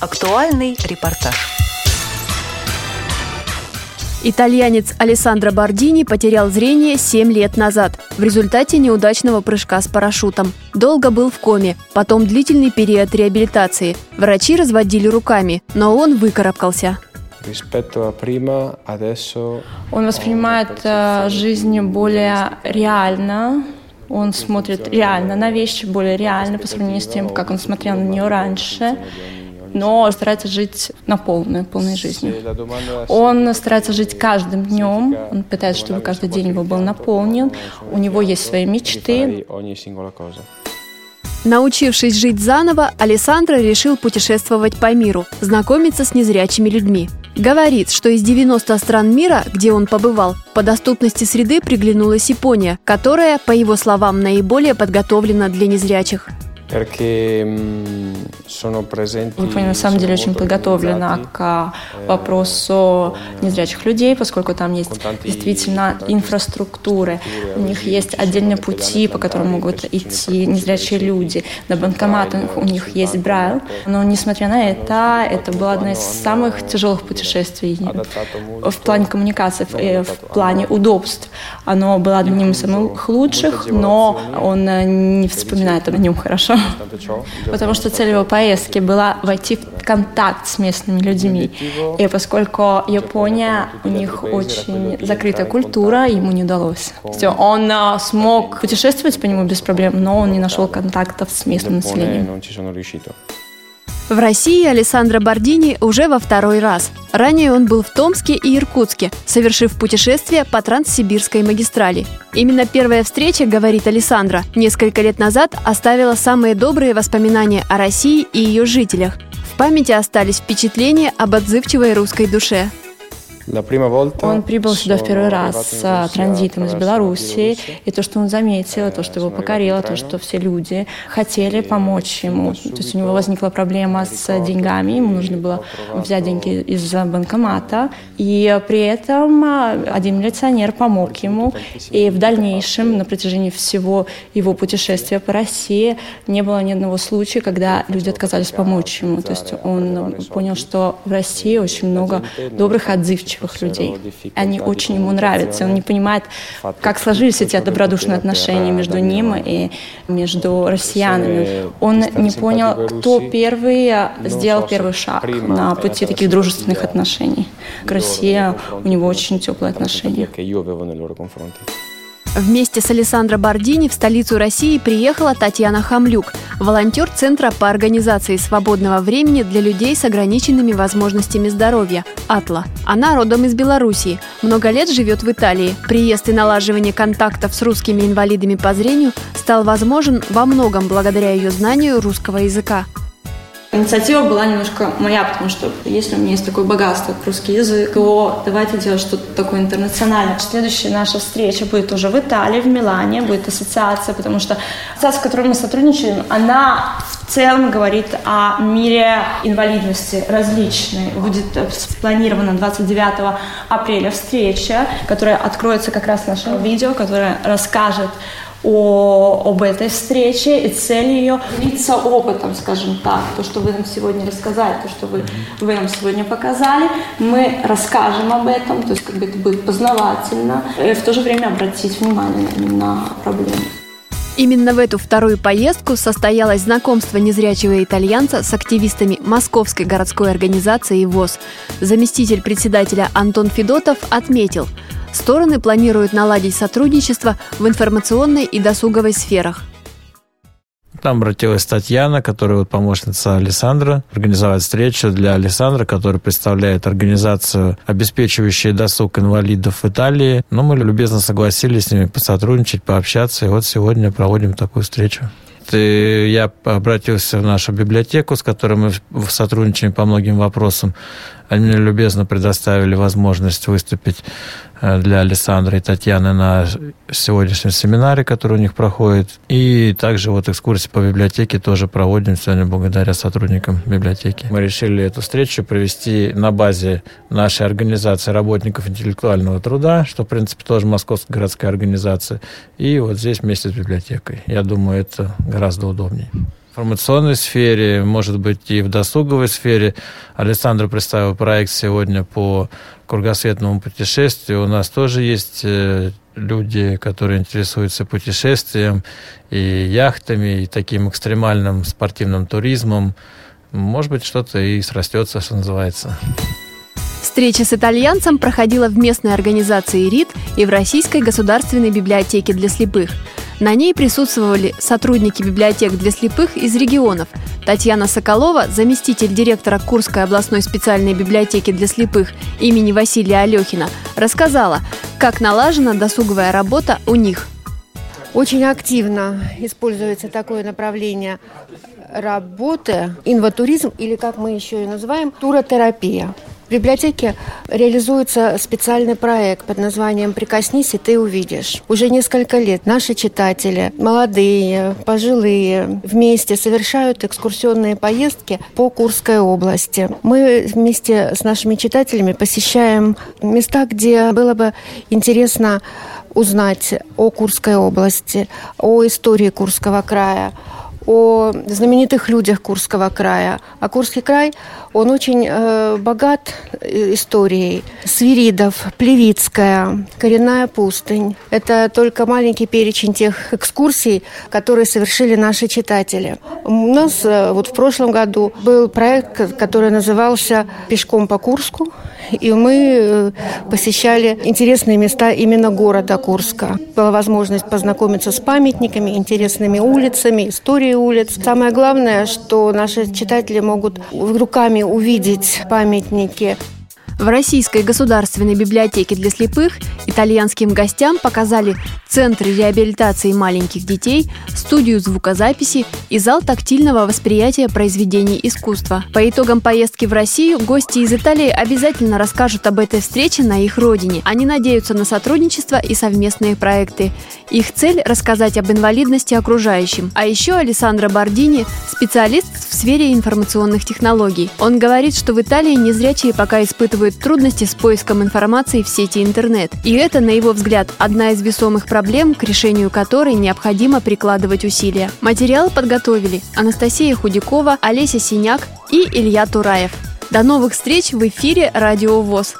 Актуальный репортаж. Итальянец Алессандро Бардини потерял зрение 7 лет назад в результате неудачного прыжка с парашютом. Долго был в коме, потом длительный период реабилитации. Врачи разводили руками, но он выкарабкался. Он воспринимает э, жизнь более реально, он смотрит реально на вещи, более реально по сравнению с тем, как он смотрел на нее раньше но старается жить на полную, полной жизнью. Он старается жить каждым днем, он пытается, чтобы каждый день его был наполнен, у него есть свои мечты. Научившись жить заново, Александра решил путешествовать по миру, знакомиться с незрячими людьми. Говорит, что из 90 стран мира, где он побывал, по доступности среды приглянулась Япония, которая, по его словам, наиболее подготовлена для незрячих. Япония на самом деле очень подготовлена к вопросу незрячих людей, поскольку там есть действительно инфраструктуры. У них есть отдельные пути, по которым могут идти незрячие люди. На банкоматах у них есть брайл. Но несмотря на это, это было одно из самых тяжелых путешествий в плане коммуникации, в плане удобств. Оно было одним из самых лучших, но он не вспоминает о нем хорошо. Потому что цель его поездки была войти в контакт с местными людьми. И поскольку Япония, у них очень закрытая культура, ему не удалось. Все, он а, смог путешествовать по нему без проблем, но он не нашел контактов с местным населением. В России Александра Бордини уже во второй раз. Ранее он был в Томске и Иркутске, совершив путешествие по Транссибирской магистрали. Именно первая встреча, говорит Александра, несколько лет назад оставила самые добрые воспоминания о России и ее жителях. В памяти остались впечатления об отзывчивой русской душе. Он прибыл сюда в первый раз с а, транзитом из Беларуси, и то, что он заметил, то, что его покорило, то, что все люди хотели помочь ему. То есть у него возникла проблема с деньгами, ему нужно было взять деньги из банкомата, и при этом а, один милиционер помог ему, и в дальнейшем, на протяжении всего его путешествия по России, не было ни одного случая, когда люди отказались помочь ему. То есть он понял, что в России очень много добрых, отзывчивых отзывчивых людей. Они очень ему нравятся. Он не понимает, как сложились эти добродушные отношения между ним и между россиянами. Он не понял, кто первый сделал первый шаг на пути таких дружественных отношений. К России у него очень теплые отношения. Вместе с Александро Бардини в столицу России приехала Татьяна Хамлюк, волонтер Центра по организации свободного времени для людей с ограниченными возможностями здоровья «АТЛА». Она родом из Белоруссии, много лет живет в Италии. Приезд и налаживание контактов с русскими инвалидами по зрению стал возможен во многом благодаря ее знанию русского языка. Инициатива была немножко моя, потому что если у меня есть такое богатство, как русский язык, то давайте делать что-то такое интернациональное. Следующая наша встреча будет уже в Италии, в Милане, будет ассоциация, потому что ассоциация, с которой мы сотрудничаем, она в целом говорит о мире инвалидности различной. Будет спланирована 29 апреля встреча, которая откроется как раз нашим видео, которая расскажет о, об этой встрече и цель ее делиться опытом, скажем так, то, что вы нам сегодня рассказали, то, что вы, вы нам сегодня показали, мы расскажем об этом, то есть как бы это будет познавательно, и в то же время обратить внимание на проблему. Именно в эту вторую поездку состоялось знакомство незрячего итальянца с активистами Московской городской организации ВОЗ. Заместитель председателя Антон Федотов отметил – Стороны планируют наладить сотрудничество в информационной и досуговой сферах. Там обратилась Татьяна, которая вот помощница Александра, организовать встречу для Александра, который представляет организацию, обеспечивающую досуг инвалидов в Италии. Но ну, мы любезно согласились с ними посотрудничать, пообщаться, и вот сегодня проводим такую встречу я обратился в нашу библиотеку, с которой мы сотрудничаем по многим вопросам. Они мне любезно предоставили возможность выступить э, для Александра и Татьяны на сегодняшнем семинаре, который у них проходит. И также вот экскурсии по библиотеке тоже проводим сегодня благодаря сотрудникам библиотеки. Мы решили эту встречу провести на базе нашей организации работников интеллектуального труда, что, в принципе, тоже Московская городская организация. И вот здесь вместе с библиотекой. Я думаю, это гораздо удобнее. Информационной сфере, может быть, и в досуговой сфере. Александр представил проект сегодня по кругосветному путешествию. У нас тоже есть э, люди, которые интересуются путешествием и яхтами, и таким экстремальным спортивным туризмом. Может быть, что-то и срастется, что называется. Встреча с итальянцем проходила в местной организации РИД и в Российской государственной библиотеке для слепых. На ней присутствовали сотрудники библиотек для слепых из регионов. Татьяна Соколова, заместитель директора Курской областной специальной библиотеки для слепых имени Василия Алехина, рассказала, как налажена досуговая работа у них. Очень активно используется такое направление работы, инватуризм или, как мы еще и называем, туротерапия. В библиотеке реализуется специальный проект под названием «Прикоснись, и ты увидишь». Уже несколько лет наши читатели, молодые, пожилые, вместе совершают экскурсионные поездки по Курской области. Мы вместе с нашими читателями посещаем места, где было бы интересно узнать о Курской области, о истории Курского края, о знаменитых людях Курского края. А Курский край, он очень э, богат э, историей. Свиридов, Плевицкая, Коренная пустынь. Это только маленький перечень тех экскурсий, которые совершили наши читатели. У нас э, вот в прошлом году был проект, который назывался «Пешком по Курску». И мы э, посещали интересные места именно города Курска. Была возможность познакомиться с памятниками, интересными улицами, историей улиц. Самое главное, что наши читатели могут руками увидеть памятники в Российской государственной библиотеке для слепых итальянским гостям показали Центр реабилитации маленьких детей, студию звукозаписи и зал тактильного восприятия произведений искусства. По итогам поездки в Россию гости из Италии обязательно расскажут об этой встрече на их родине. Они надеются на сотрудничество и совместные проекты. Их цель – рассказать об инвалидности окружающим. А еще Александро Бардини – специалист в сфере информационных технологий. Он говорит, что в Италии незрячие пока испытывают трудности с поиском информации в сети интернет. И это, на его взгляд, одна из весомых проблем, к решению которой необходимо прикладывать усилия. Материал подготовили Анастасия Худякова, Олеся Синяк и Илья Тураев. До новых встреч в эфире «Радио ВОЗ».